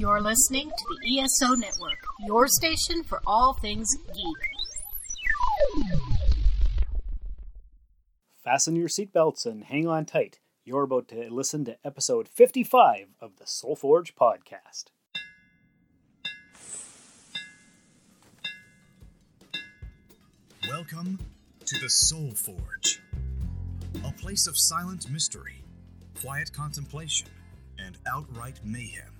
You're listening to the ESO Network, your station for all things geek. Fasten your seatbelts and hang on tight. You're about to listen to episode 55 of the Soul Forge podcast. Welcome to the Soul Forge, a place of silent mystery, quiet contemplation, and outright mayhem.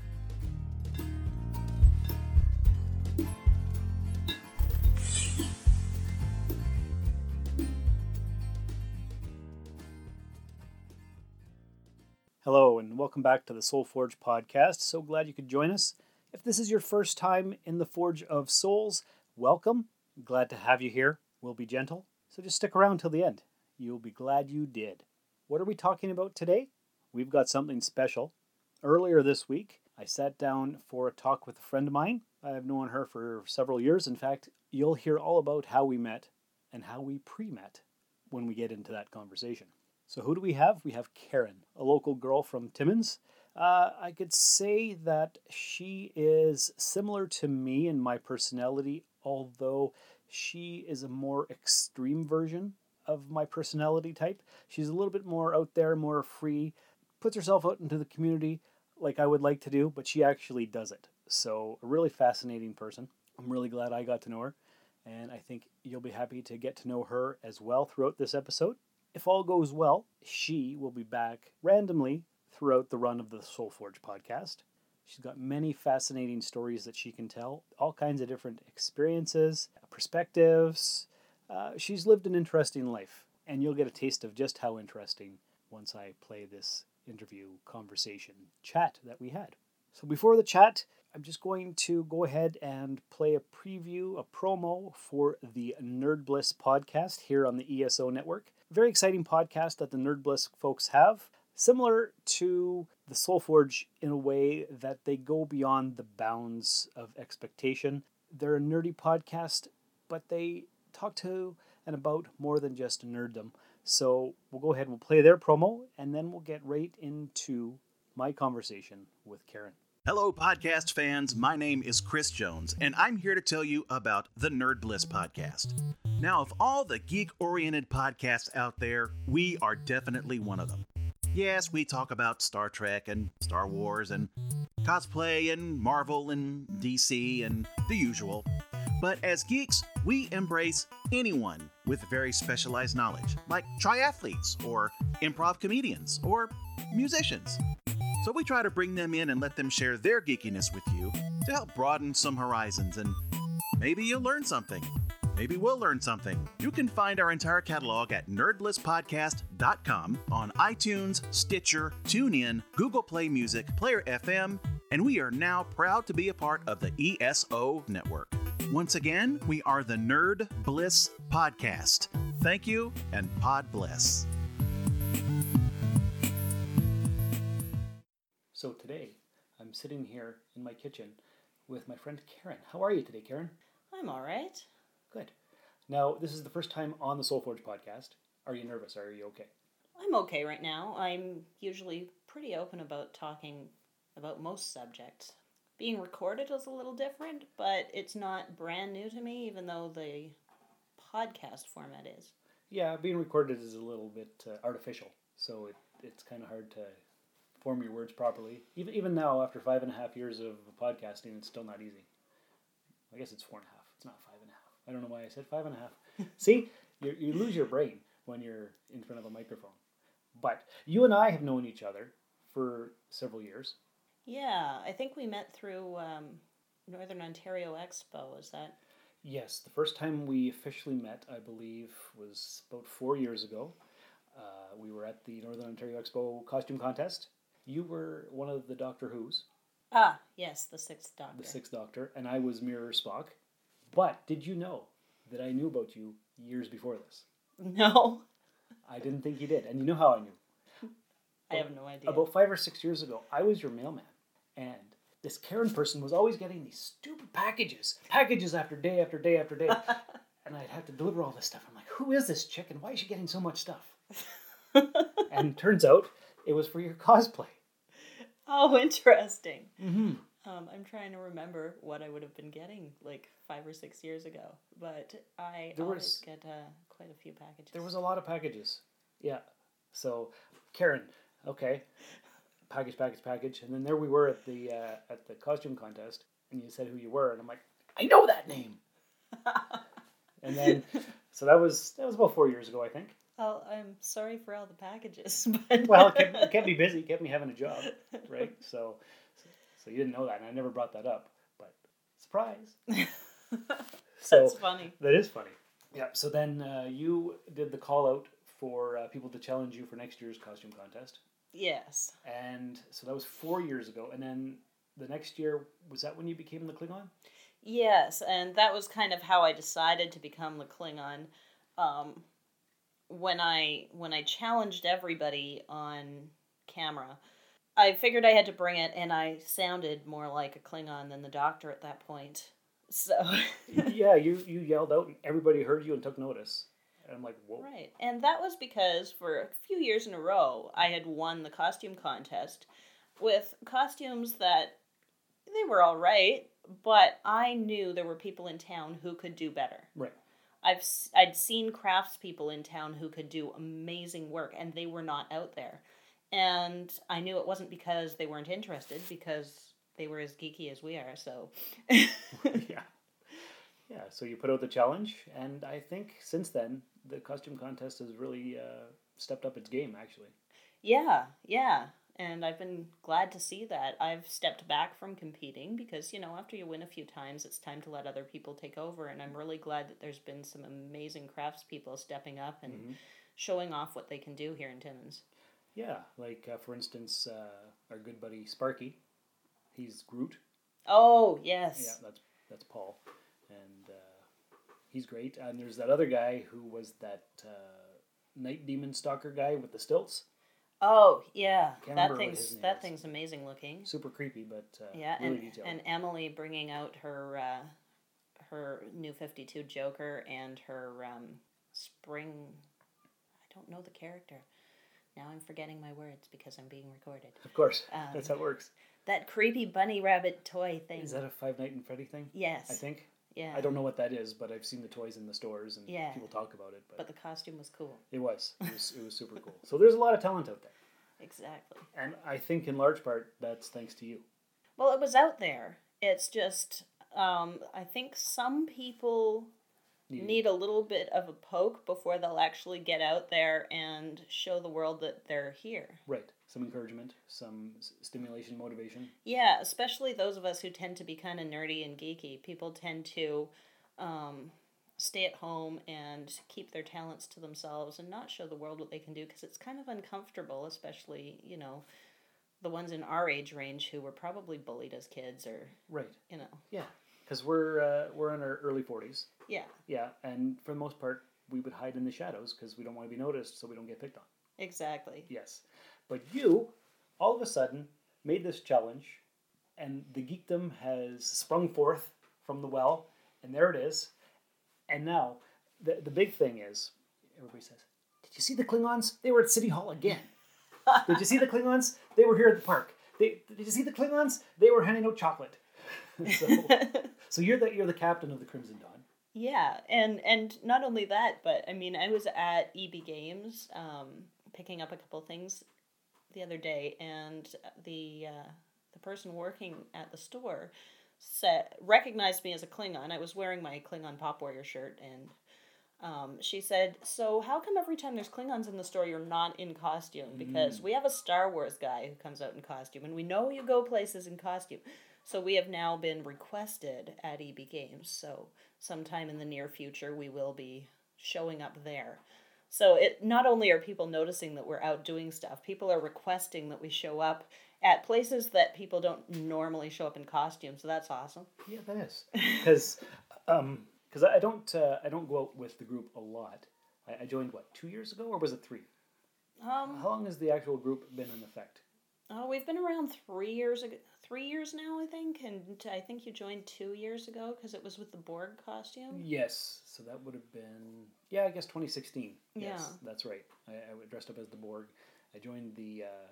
And welcome back to the Soul Forge podcast. So glad you could join us. If this is your first time in the Forge of Souls, welcome. Glad to have you here. We'll be gentle, so just stick around till the end. You'll be glad you did. What are we talking about today? We've got something special. Earlier this week, I sat down for a talk with a friend of mine. I've known her for several years. In fact, you'll hear all about how we met and how we pre met when we get into that conversation. So, who do we have? We have Karen, a local girl from Timmins. Uh, I could say that she is similar to me in my personality, although she is a more extreme version of my personality type. She's a little bit more out there, more free, puts herself out into the community like I would like to do, but she actually does it. So, a really fascinating person. I'm really glad I got to know her, and I think you'll be happy to get to know her as well throughout this episode. If all goes well, she will be back randomly throughout the run of the Soul Forge podcast. She's got many fascinating stories that she can tell, all kinds of different experiences, perspectives. Uh, she's lived an interesting life, and you'll get a taste of just how interesting once I play this interview, conversation, chat that we had. So before the chat, I'm just going to go ahead and play a preview, a promo for the Nerd Bliss podcast here on the ESO network. Very exciting podcast that the Nerd Bliss folks have. Similar to the Soul Forge in a way that they go beyond the bounds of expectation. They're a nerdy podcast, but they talk to and about more than just nerddom. So we'll go ahead and we'll play their promo, and then we'll get right into my conversation with Karen. Hello, podcast fans. My name is Chris Jones, and I'm here to tell you about the Nerd Bliss podcast. Now, of all the geek oriented podcasts out there, we are definitely one of them. Yes, we talk about Star Trek and Star Wars and cosplay and Marvel and DC and the usual. But as geeks, we embrace anyone with very specialized knowledge, like triathletes or improv comedians or musicians. So we try to bring them in and let them share their geekiness with you to help broaden some horizons and maybe you'll learn something. Maybe we'll learn something. You can find our entire catalog at nerdblisspodcast.com on iTunes, Stitcher, TuneIn, Google Play Music, Player FM, and we are now proud to be a part of the ESO network. Once again, we are the Nerd Bliss Podcast. Thank you and pod bless. So today, I'm sitting here in my kitchen with my friend Karen. How are you today, Karen? I'm all right. Good. Now, this is the first time on the Soul Forge podcast. Are you nervous? Are you okay? I'm okay right now. I'm usually pretty open about talking about most subjects. Being recorded is a little different, but it's not brand new to me, even though the podcast format is. Yeah, being recorded is a little bit uh, artificial, so it, it's kind of hard to form your words properly. Even even now, after five and a half years of podcasting, it's still not easy. I guess it's four and a half. It's not five and a half. I don't know why I said five and a half. See, you, you lose your brain when you're in front of a microphone. But you and I have known each other for several years. Yeah, I think we met through um, Northern Ontario Expo. Is that? Yes, the first time we officially met, I believe, was about four years ago. Uh, we were at the Northern Ontario Expo costume contest. You were one of the Doctor Who's, Ah, yes, the Sixth Doctor. the Sixth Doctor, and I was Mirror Spock. But did you know that I knew about you years before this? No, I didn't think you did. And you know how I knew? I have no idea. About five or six years ago, I was your mailman. And this Karen person was always getting these stupid packages, packages after day after day after day. and I'd have to deliver all this stuff. I'm like, who is this chick and why is she getting so much stuff? and turns out it was for your cosplay. oh, interesting. Mm-hmm. Um, I'm trying to remember what I would have been getting like five or six years ago, but I There always was- get uh, quite a few packages. There was a lot of packages. Yeah. So, Karen, okay, package, package, package, and then there we were at the uh, at the costume contest, and you said who you were, and I'm like, I know that name. and then, so that was that was about four years ago, I think. Well, I'm sorry for all the packages, but Well, it kept, it kept me busy, kept me having a job, right? So, so you didn't know that, and I never brought that up, but surprise. So that's funny. that is funny. Yeah. So then uh, you did the call out for uh, people to challenge you for next year's costume contest. Yes. And so that was four years ago. And then the next year, was that when you became the Klingon? Yes, and that was kind of how I decided to become the Klingon. Um, when I when I challenged everybody on camera, I figured I had to bring it, and I sounded more like a Klingon than the Doctor at that point. So yeah, you, you yelled out and everybody heard you and took notice. And I'm like, whoa. right, and that was because for a few years in a row, I had won the costume contest with costumes that they were all right, but I knew there were people in town who could do better. Right. I've I'd seen craftspeople in town who could do amazing work, and they were not out there. And I knew it wasn't because they weren't interested, because they were as geeky as we are. So, yeah. Yeah. So you put out the challenge. And I think since then, the costume contest has really uh, stepped up its game, actually. yeah, yeah. And I've been glad to see that. I've stepped back from competing because, you know, after you win a few times, it's time to let other people take over. And I'm really glad that there's been some amazing craftspeople stepping up and Mhm. showing off what they can do here in Timmins. Yeah. Like, uh, for instance, uh, our good buddy Sparky, he's Groot. Oh, yes. Yeah, that's that's Paul, and uh, he's great. And there's that other guy who was that uh, night demon stalker guy with the stilts. Oh yeah, that thing's that is. thing's amazing looking. Super creepy, but uh, Yeah, really and detailed. and Emily bringing out her uh, her new Fifty Two Joker and her um, spring. I don't know the character. Now I'm forgetting my words because I'm being recorded. of course, um, that's how it works. That creepy bunny rabbit toy thing. Is that a Five Night and Freddy thing? yes. I think. Yeah. I don't know what that is, but I've seen the toys in the stores and Yeah. people talk about it. But, But the costume was cool. it was it was it was super cool. So there's a lot of talent out there, Exactly. and I think in large part that's thanks to you. Well, it was out there. It's just um, I think some people Needed- need a little bit of a poke before they'll actually get out there and show the world that they're here. Right. Some encouragement, some s- stimulation, motivation. Yeah, especially those of us who tend to be kind of nerdy and geeky. People tend to um, stay at home and keep their talents to themselves and not show the world what they can do because it's kind of uncomfortable, especially, you know, the ones in our age range who were probably bullied as kids or, Right. you know, Yeah. Because we're uh, we're in our early forties. yeah, Yeah, and for the most part, we would hide in the shadows because we don't want to be noticed, so we don't get picked on. exactly. Yes, but you, all of a sudden, made this challenge, and the geekdom has sprung forth from the well, and there it is. And now, the the big thing is, everybody says, "Did you see the Klingons? They were at City Hall again. Did you see the Klingons? They were here at the park. They, did you see the Klingons? They were handing out chocolate." so, so you're the you're the captain of the Crimson Dawn. Yeah, and and not only that, but I mean, I was at EB Games, um, picking up a couple things the other day, and the uh, the person working at the store said recognized me as a Klingon. I was wearing my Klingon Pop Warrior shirt, and um, she said, "So how come every time there's Klingons in the store, you're not in costume? Because we have a Star Wars guy who comes out in costume, and we know you go places in costume." So we have now been requested at EB Games. So sometime in the near future, we will be showing up there. So it not only are people noticing that we're out doing stuff, people are requesting that we show up at places that people don't normally show up in costume. So that's awesome. Yeah, that is because Um, because I I don't uh, I don't go out with the group a lot. I, I joined what two years ago or was it three? Um, How long has the actual group been in effect? oh, we've been around three years ago. Three years now, I think, and I think you joined two years ago because it was with the Borg costume. Yes, so that would have been yeah, I guess 2016. Yeah. Yes, that's right. I, I dressed up as the Borg. I joined the uh,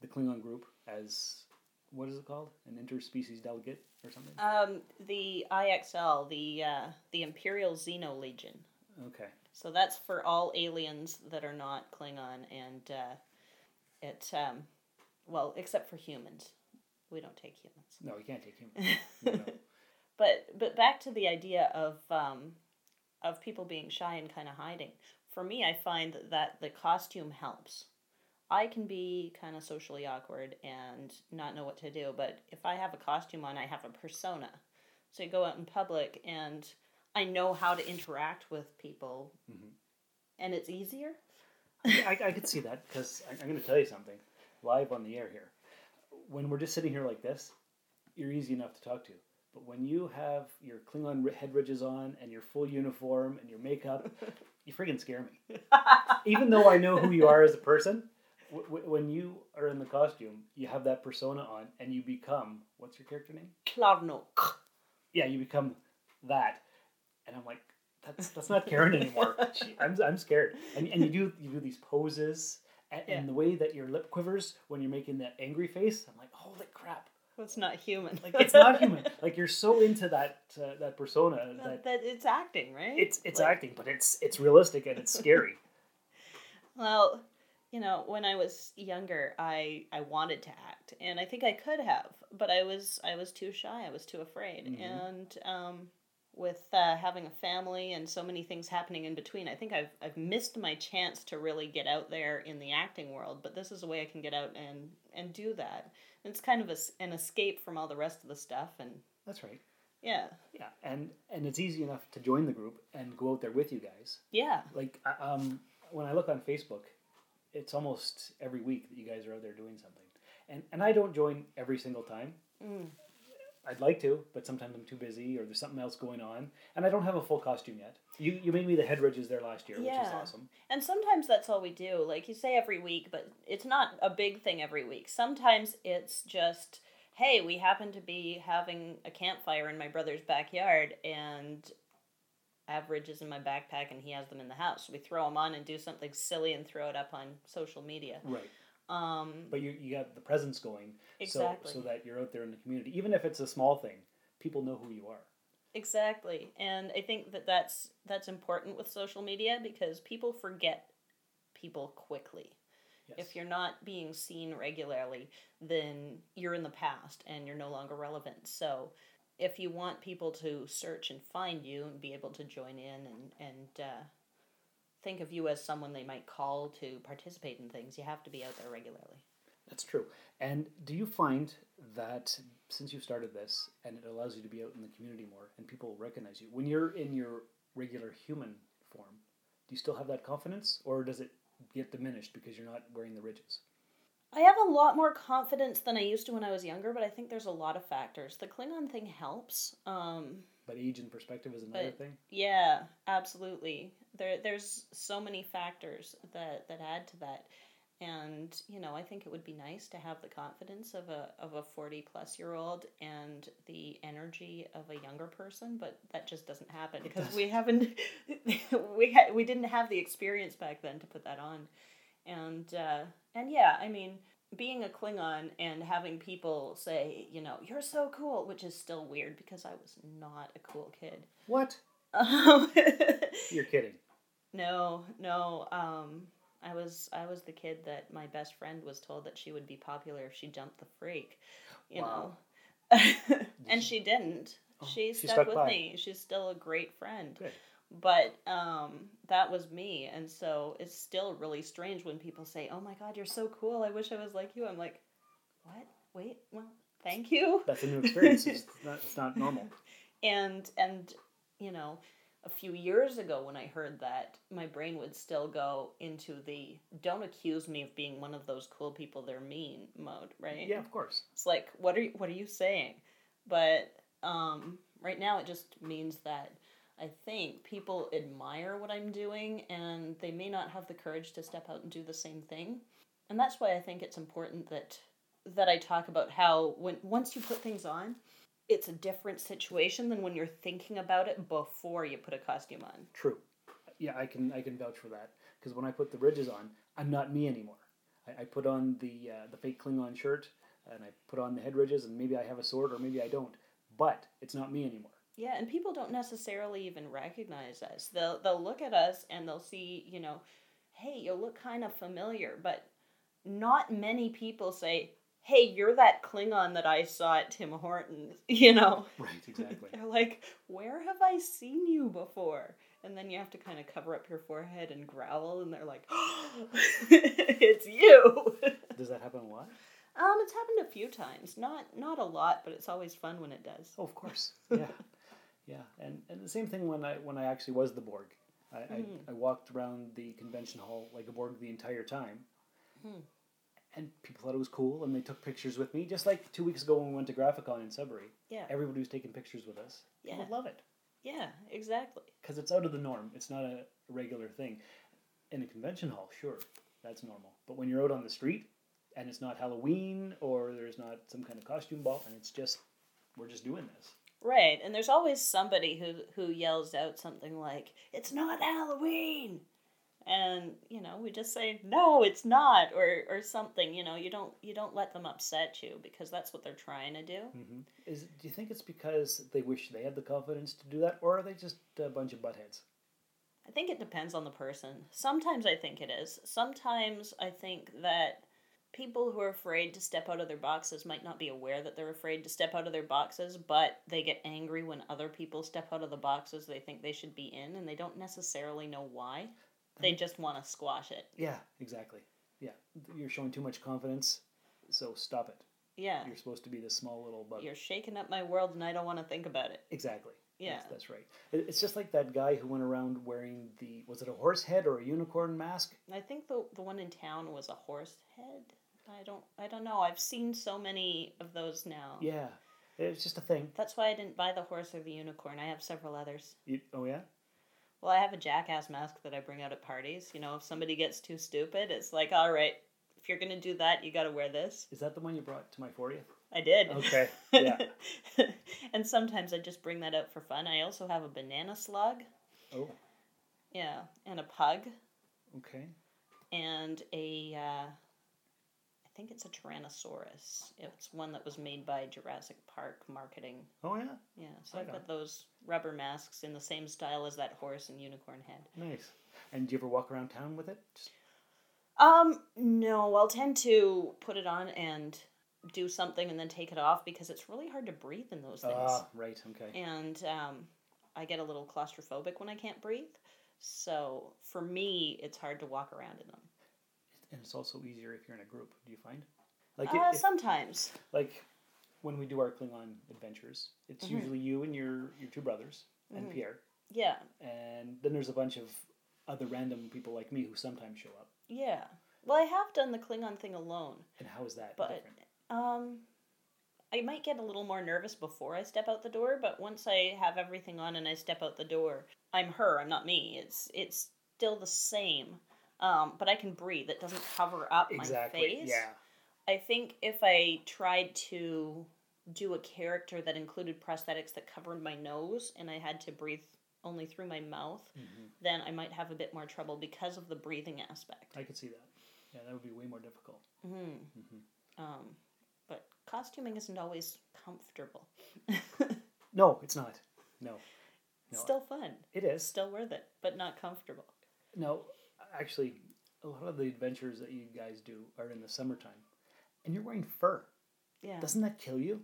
the Klingon group as what is it called? An interspecies delegate or something? Um, the IXL, the uh, the Imperial Xeno Legion. Okay. So that's for all aliens that are not Klingon, and uh, it um, well, except for humans. We don't take humans. No, you can't take humans. No, no. But but back to the idea of um, of people being shy and kind of hiding. For me, I find that the costume helps. I can be kind of socially awkward and not know what to do, but if I have a costume on, I have a persona. So you go out in public and I know how to interact with people, mm-hmm. and it's easier. I, I could see that because I'm going to tell you something live on the air here. When we're just sitting here like this, you're easy enough to talk to. But when you have your Klingon head ridges on and your full uniform and your makeup, you freaking scare me. Even though I know who you are as a person, w- w- when you are in the costume, you have that persona on and you become what's your character name? Klarnok. Yeah, you become that. And I'm like, that's that's not Karen anymore. She, I'm, I'm scared. And, and you do you do these poses and, and the way that your lip quivers when you're making that angry face. I'm like, holy crap! It's not human. Like it's not human. Like you're so into that uh, that persona that, that that it's acting, right? it's it's Like- acting, but it's it's realistic and it's scary. Well, you know, when I was younger, I I wanted to act, and I think I could have, but I was I was too shy. I was too afraid, Mhm. and um, with uh, having a family and so many things happening in between, I think I've I've missed my chance to really get out there in the acting world. But this is a way I can get out and and do that. It's kind of a an escape from all the rest of the stuff, and That's right. yeah, Yeah, and and it's easy enough to join the group and go out there with you guys. yeah, Like um, when I look on Facebook, it's almost every week that you guys are out there doing something. And and I don't join every single time. Mm. I'd like to, but sometimes I'm too busy or there's something else going on, and I don't have a full costume yet. You you made me the head ridges there last year, which is Yeah. awesome. And sometimes that's all we do. Like you say every week, but it's not a big thing every week. Sometimes it's just, hey, we happen to be having a campfire in my brother's backyard and I have ridges in my backpack and he has them in the house. We throw them on and do something silly and throw it up on social media. Right. Um, But you you got the presence going, Exactly. so so that you're out there in the community, even if it's a small thing, people know who you are. Exactly. And I think that that's that's important with social media because people forget people quickly. Yes. If you're not being seen regularly, then you're in the past and you're no longer relevant. So if you want people to search and find you and be able to join in and and uh, think of you as someone they might call to participate in things, you have to be out there regularly. That's true. And do you find that since you started this and it allows you to be out in the community more and people recognize you, when you're in your regular human form, do you still have that confidence or does it get diminished because you're not wearing the ridges? I have a lot more confidence than I used to when I was younger, but I think there's a lot of factors. The Klingon thing helps. Um, But age and perspective is another But- thing. Yeah, absolutely. There, there's so many factors that that add to that, and you know, I think it would be nice to have the confidence of a of a forty plus year old and the energy of a younger person, but that just doesn't happen because we haven't we ha- we didn't have the experience back then to put that on, and uh, and yeah, I mean. Being a Klingon and having people say, you know, you're so cool, which is still weird because I was not a cool kid. What? Um, You're kidding. no, no. Um, I was I was the kid that my best friend was told that she would be popular if she jumped the freak, you Wow. know. and she didn't. Oh, she she stuck, stuck with by. me. She's still a great friend. Good. But um, that was me, and so it's still really strange when people say, "Oh my God, you're so cool! I wish I was like you." I'm like, "What? Wait, well, thank you." That's a new experience. it's, not, it's not normal. and and you know a few years ago when i heard that my brain would still go into the don't accuse me of being one of those cool people they're mean mode right Yeah, of course. it's like what are you what are you saying but um right now, it just means that I think people admire what I'm doing and they may not have the courage to step out and do the same thing. And that's why I think it's important that that I talk about how when once you put things on, it's a different situation than when you're thinking about it before you put a costume on. True. Yeah, I can I can vouch for that because when I put the ridges on, I'm not me anymore. I, I put on the uh, the fake Klingon shirt and I put on the head ridges and maybe I have a sword or maybe I don't, but it's not me anymore. Yeah, and people don't necessarily even recognize us. They'll they'll look at us and they'll see, you know, hey, you look kind of familiar, but not many people say, "Hey, you're that Klingon that I saw at Tim Hortons." You know. Right, exactly. They're like, "Where have I seen you before?" And then you have to kind of cover up your forehead and growl, and they're like, "It's you." Does that happen a lot? Um, it's happened a few times. Not not a lot, but it's always fun when it does. Oh, of course. Yeah, yeah, and and the same thing when I when I actually was the Borg. I, I, I walked around the convention hall like a Borg the entire time, and people thought it was cool, and they took pictures with me. Just like two weeks ago when we went to Graphicon in Sudbury, Yeah. everybody was taking pictures with us. Yeah. People love it Yeah, exactly. because it's out of the norm. It's not a regular thing. In a convention hall, sure, that's normal. But when you're out on the street and it's not Halloween or there's not some kind of costume ball, and it's just we're just doing this. Right, and there's always somebody who who yells out something like, "It's not Halloween," and you know we just say, "No, it's not," or or something. You know, you don't you don't let them upset you because that's what they're trying to do. hmm Is do you think it's because they wish they had the confidence to do that, or are they just a bunch of buttheads? I think it depends on the person. Sometimes I think it is. Sometimes I think that people who are afraid to step out of their boxes might not be aware that they're afraid to step out of their boxes, but they get angry when other people step out of the boxes they think they should be in and they don't necessarily know why. They mm-hmm. just want to squash it. Yeah, exactly. Yeah, you're showing too much confidence, so stop it. Yeah. You're supposed to be this small little bug. You're shaking up my world and I don't want to think about it. Exactly. Yeah. That's, that's right. It's just like that guy who went around wearing the was it a horse head or a unicorn mask? I think the the one in town was a horse head. I don't I don't know. I've seen so many of those now. Yeah, it's just a thing. That's why I didn't buy the horse or the unicorn. I have several others. You, oh yeah. Well, I have a jackass mask that I bring out at parties. You know, if somebody gets too stupid, it's like, all right, if you're gonna do that, you got to wear this. Is that the one you brought to my 40th? I did. Okay. Yeah. and sometimes I just bring that out for fun. I also have a banana slug, Oh. yeah, and a pug, Okay. and a, uh, think it's a Tyrannosaurus. It's one that was made by Jurassic Park marketing. Oh yeah. Yeah, so Right I put those rubber masks in the same style as that horse and unicorn head. Nice. And do you ever walk around town with it? Just, Um, no, I'll tend to put it on and do something and then take it off because it's really hard to breathe in those things. ah, right. Okay. And um, I get a little claustrophobic when I can't breathe. So for me, it's hard to walk around in them. And it's also easier if you're in a group. Do you find? Like Uh, sometimes. like when we do our Klingon adventures, it's Mm-hmm. usually you and your your two brothers and Pierre, Yeah, and then there's a bunch of other random people like me who sometimes show up. yeah. Well, I have done the Klingon thing alone, And how is that but different? um, I might get a little more nervous before I step out the door. But once I have everything on and I step out the door, I'm her. I'm not me. It's it's still the same. Um, but I can breathe. It doesn't cover up Exactly. my face. Yeah. I think if I tried to do a character that included prosthetics that covered my nose and I had to breathe only through my mouth, Mm-hmm. then I might have a bit more trouble because of the breathing aspect. I could see that. Yeah, that would be way more difficult. Hmm. Um, but costuming isn't always comfortable. No, it's not. No, No. Still fun. it is. Still worth it, but not comfortable. No, actually, a lot of the adventures that you guys do are in the summertime, and you're wearing fur. Yeah. Doesn't that kill you?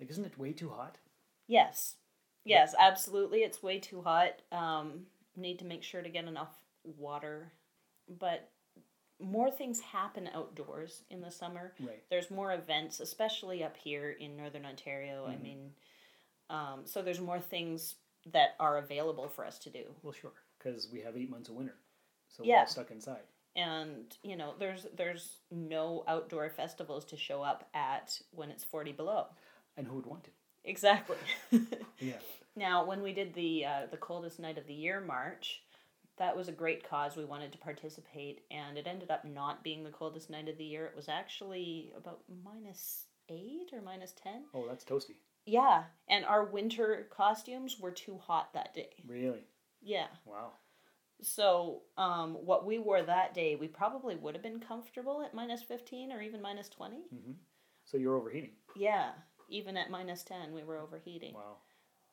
Like, isn't it way too hot? Yes. Yes, absolutely. It's way too hot. Um, need to make sure to get enough water. But more things happen outdoors in the summer. Right. There's more events, especially up here in Northern Ontario. I mean, um, so there's more things that are available for us to do. Well, sure, because we have eight months of winter, so we're Yeah. stuck inside. And you know, there's there's no outdoor festivals to show up at when it's forty below. And who would want to? exactly. Yeah. Now, when we did the uh, the coldest night of the year march, that was a great cause. We wanted to participate, and it ended up not being the coldest night of the year. It was actually about minus eight or minus ten. Oh, that's toasty. Yeah, and our winter costumes were too hot that day. Really? Yeah. Wow. So, um, what we wore that day, we probably would have been comfortable at minus 15 or even minus 20. hmm So you're overheating. Yeah, even at minus 10, we were overheating. Wow.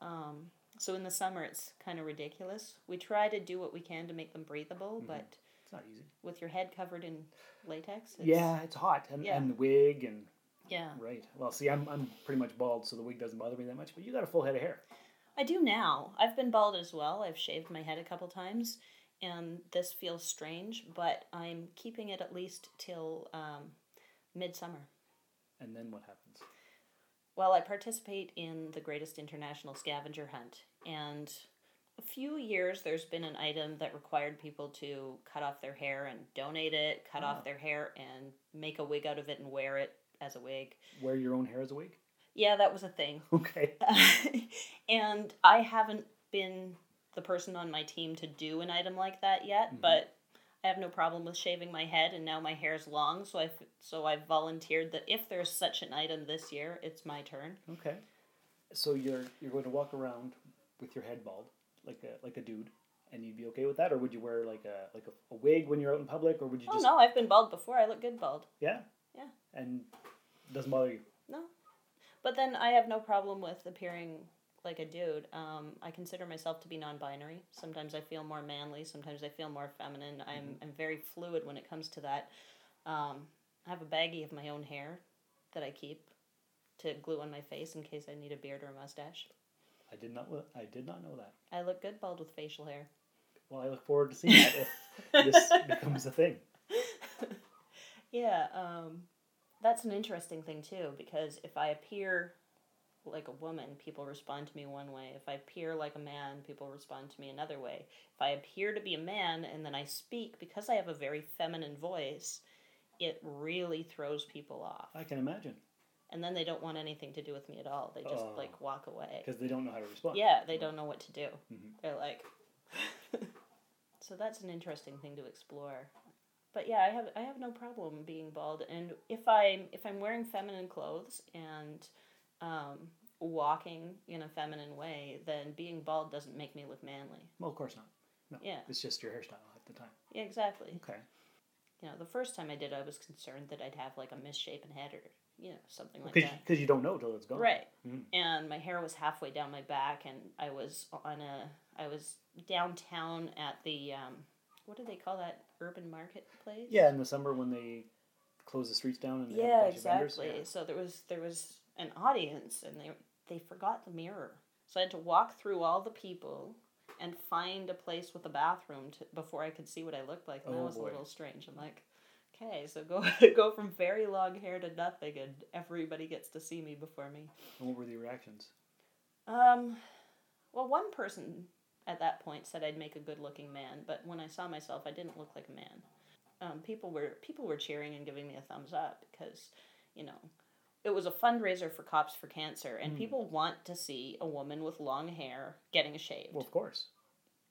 Um, so, in the summer, it's kind of ridiculous. We try to do what we can to make them breathable, but It's not easy. with your head covered in latex, it's, yeah, it's hot and, yeah. and the wig and Yeah. right. Well, see, I'm I'm pretty much bald, so the wig doesn't bother me that much. But you got a full head of hair. I do now. I've been bald as well. I've shaved my head a couple times, and this feels strange, but I'm keeping it at least till um, midsummer. And then what happens? Well, I participate in the greatest international scavenger hunt, and a few years there's been an item that required people to cut off their hair and donate it, cut Ah. off their hair and make a wig out of it and wear it as a wig. Wear your own hair as a wig? Yeah, that was a thing. Okay. and I haven't been the person on my team to do an item like that yet, Mhm. but I have no problem with shaving my head, and now my hair's long, so I've so I've volunteered that if there's such an item this year, it's my turn. Okay. So you're you're going to walk around with your head bald, like a like a dude, and you'd be okay with that, or would you wear like a like a, a wig when you're out in public, or would you Oh just no, I've been bald before. I look good bald. yeah Yeah. and doesn't bother you? No, but then I have no problem with appearing like a dude. Um, I consider myself to be non-binary. Sometimes I feel more manly. Sometimes I feel more feminine. I'm I'm very fluid when it comes to that. Um, I have a baggie of my own hair that I keep to glue on my face in case I need a beard or a mustache. I did not I did not know that. I look good bald with facial hair. Well, I look forward to seeing that if this becomes a thing. Yeah, um, that's an interesting thing too because if I appear like a woman, people respond to me one way. If I appear like a man, people respond to me another way. If I appear to be a man and then I speak because I have a very feminine voice, it really throws people off. I can imagine And then they don't want anything to do with me at all. They just Oh. like walk away. because they don't know how to respond. Yeah, they don't know what to do. Mhm. They're like So that's an interesting thing to explore. But yeah, I have I have no problem being bald and if I if I'm wearing feminine clothes and um, walking in a feminine way, then being bald doesn't make me look manly. Well, of course not. No. Yeah. It's just your hairstyle at the time. Yeah, exactly. Okay. You know, the first time I did, I was concerned that I'd have like a misshapen head or you know something like Because that. because you don't know till it's gone. Right. Mm. And my hair was halfway down my back, and I was on a, I was downtown at the, um, what do they call that? Urban marketplace. Yeah, in the summer when they close the streets down and they have a Yeah, bunch of vendors, exactly. yeah. So there was there was an audience, and they they forgot the mirror, so I had to walk through all the people and find a place with a bathroom to, before I could see what I looked like, and that Oh, was boy. a little strange. I'm like, okay, so go go from very long hair to nothing, and everybody gets to see me before me. And what were the reactions? Um, well, one person at that point said I'd make a good-looking man, but when I saw myself, I didn't look like a man. Um, people were people were cheering and giving me a thumbs up because, you know, it was a fundraiser for Cops for Cancer, and Mm. people want to see a woman with long hair getting a shave. Well, of course.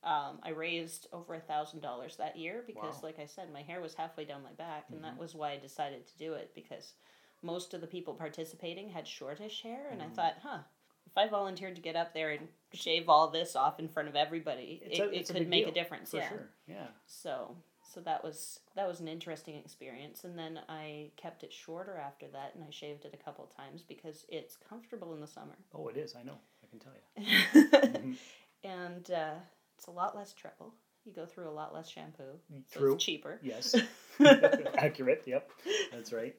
Um, I raised over a thousand dollars that year because, Wow. like I said, my hair was halfway down my back, and Mhm. that was why I decided to do it because most of the people participating had shortish hair, and Mhm. I thought, huh, if I volunteered to get up there and shave all this off in front of everybody, It's it, a- it a could big make a difference. For yeah. sure. Yeah. So, so that was that was an interesting experience, and then I kept it shorter after that, and I shaved it a couple times because it's comfortable in the summer. Oh, it is. I know. I can tell you. Mhm. and uh, it's a lot less trouble. You go through a lot less shampoo. True. It's cheaper. Yes. Accurate. Yep. That's right.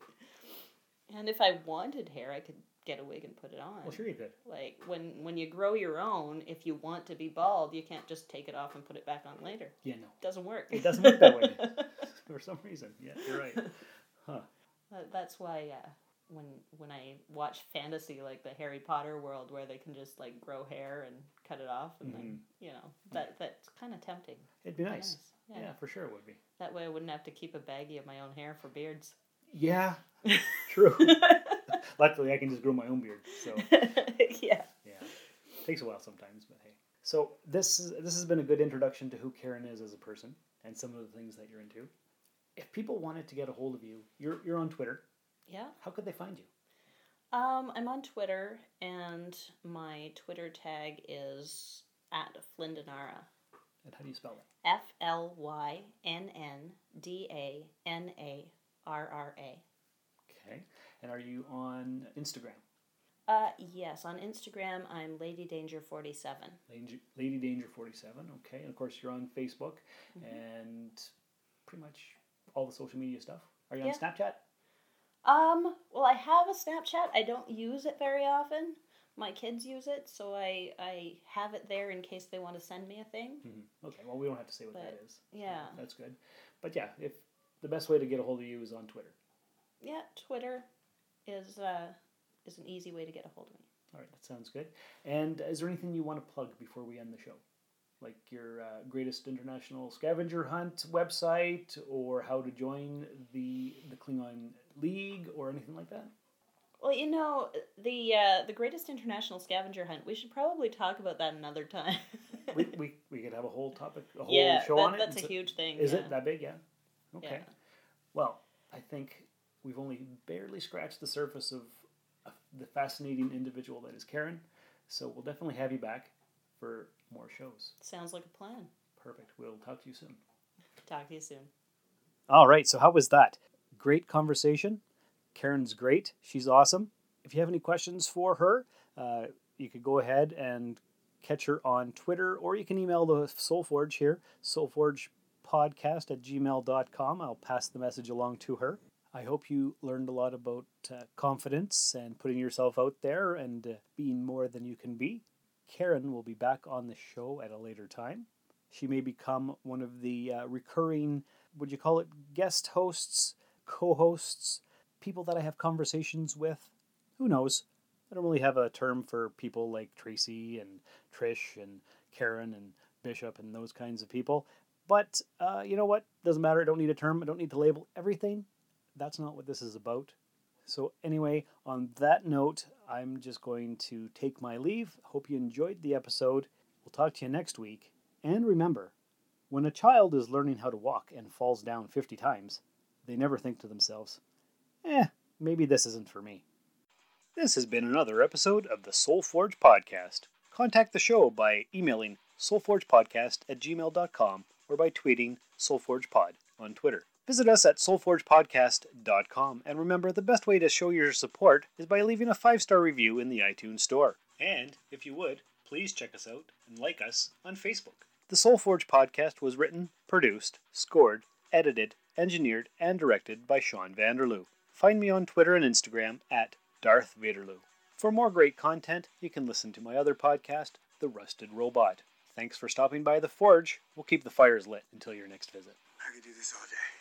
And if I wanted hair, I could get a wig and put it on. Well, sure you could. Like when when you grow your own, if you want to be bald, you can't just take it off and put it back on later. Yeah. No. It doesn't work. It doesn't work that way. For some reason. Yeah. You're right. Huh. That- That's why uh, when when I watch fantasy like the Harry Potter world where they can just like grow hair and cut it off and Mm-hmm. you know that that's kind of tempting. It'd be Kinda nice. Yeah. Yeah. for sure it would be. That way I wouldn't have to keep a baggie of my own hair for beards. Yeah. True. Luckily, I can just grow my own beard. So yeah. yeah, takes a while sometimes, but hey. So this is, this has been a good introduction to who Karen is as a person and some of the things that you're into. If people wanted to get a hold of you, you're you're on Twitter. Yeah. How could they find you? Um, I'm on Twitter, and my Twitter tag is at Flynndanarra. And how do you spell it? F L Y N N D A N A R R A. Okay. And are you on Instagram? Uh, yes, on Instagram, I'm Lady Danger 47. Lady, Lady Danger 47. Okay. And of course, you're on Facebook Mm-hmm. and pretty much all the social media stuff. Are you Yeah. on Snapchat? Um, well, I have a Snapchat. I don't use it very often. My kids use it, so I I have it there in case they want to send me a thing. hmm Okay. Well, we don't have to say what that But, is. yeah. That's good. But yeah, if the best way to get a hold of you is on Twitter. Yeah, Twitter is uh is an easy way to get a hold of me. All right, that sounds good. And is there anything you want to plug before we end the show? Like your uh, greatest international scavenger hunt website, or how to join the the Klingon League, or anything like that? Well, you know the uh, the greatest international scavenger hunt. We should probably talk about that another time. we, we, we could have a whole topic, a whole yeah, show that- on it. that's a so- huge thing. Is yeah. it that big? Yeah. Okay. Yeah. Well, I think we've only barely scratched the surface of, of the fascinating individual that is Karen. So we'll definitely have you back for more shows. Sounds like a plan. Perfect. We'll talk to you soon. Talk to you soon. All right. So, how was that? Great conversation. Karen's great. She's awesome. If you have any questions for her, uh, you could go ahead and catch her on Twitter or you can email the Soulforge here, soulforgepodcast at gmail.com. I'll pass the message along to her. I hope you learned a lot about uh, confidence and putting yourself out there and uh, being more than you can be. Karen will be back on the show at a later time. She may become one of the uh, recurring, would you call it guest hosts, co hosts, people that I have conversations with? Who knows? I don't really have a term for people like Tracy and Trish and Karen and Bishop and those kinds of people. But uh, you know what? Doesn't matter. I don't need a term. I don't need to label everything. That's not what this is about. So, anyway, on that note, I'm just going to take my leave. Hope you enjoyed the episode. We'll talk to you next week. And remember, when a child is learning how to walk and falls down 50 times, they never think to themselves, eh, maybe this isn't for me. This has been another episode of the Soul Forge Podcast. Contact the show by emailing soulforgepodcast at gmail.com or by tweeting soulforgepod on Twitter. Visit us at soulforgepodcast.com and remember the best way to show your support is by leaving a five star review in the iTunes Store. And if you would, please check us out and like us on Facebook. The Soulforge podcast was written, produced, scored, edited, engineered, and directed by Sean Vanderloo. Find me on Twitter and Instagram at Darth Vaderloo. For more great content, you can listen to my other podcast, The Rusted Robot. Thanks for stopping by the Forge. We'll keep the fires lit until your next visit. I could do this all day.